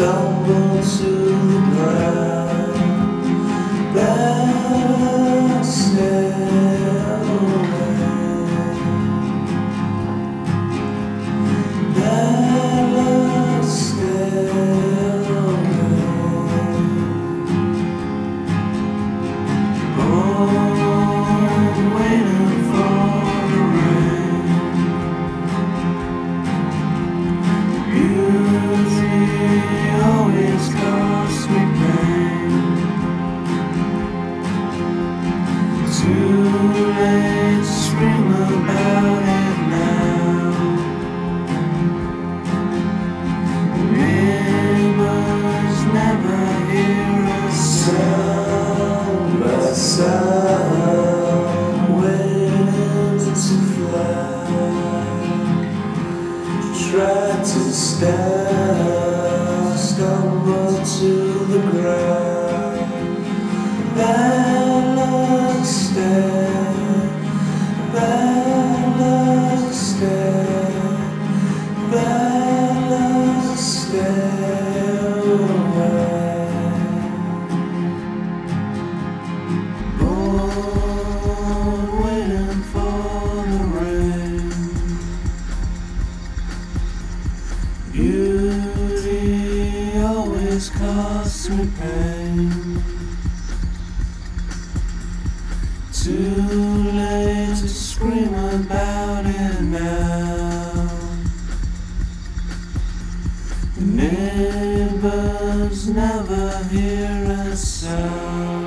stumble to the ground. try to stand, stumble to the ground. beauty always costs me pain. Too late to scream about it now. The neighbors never hear a sound.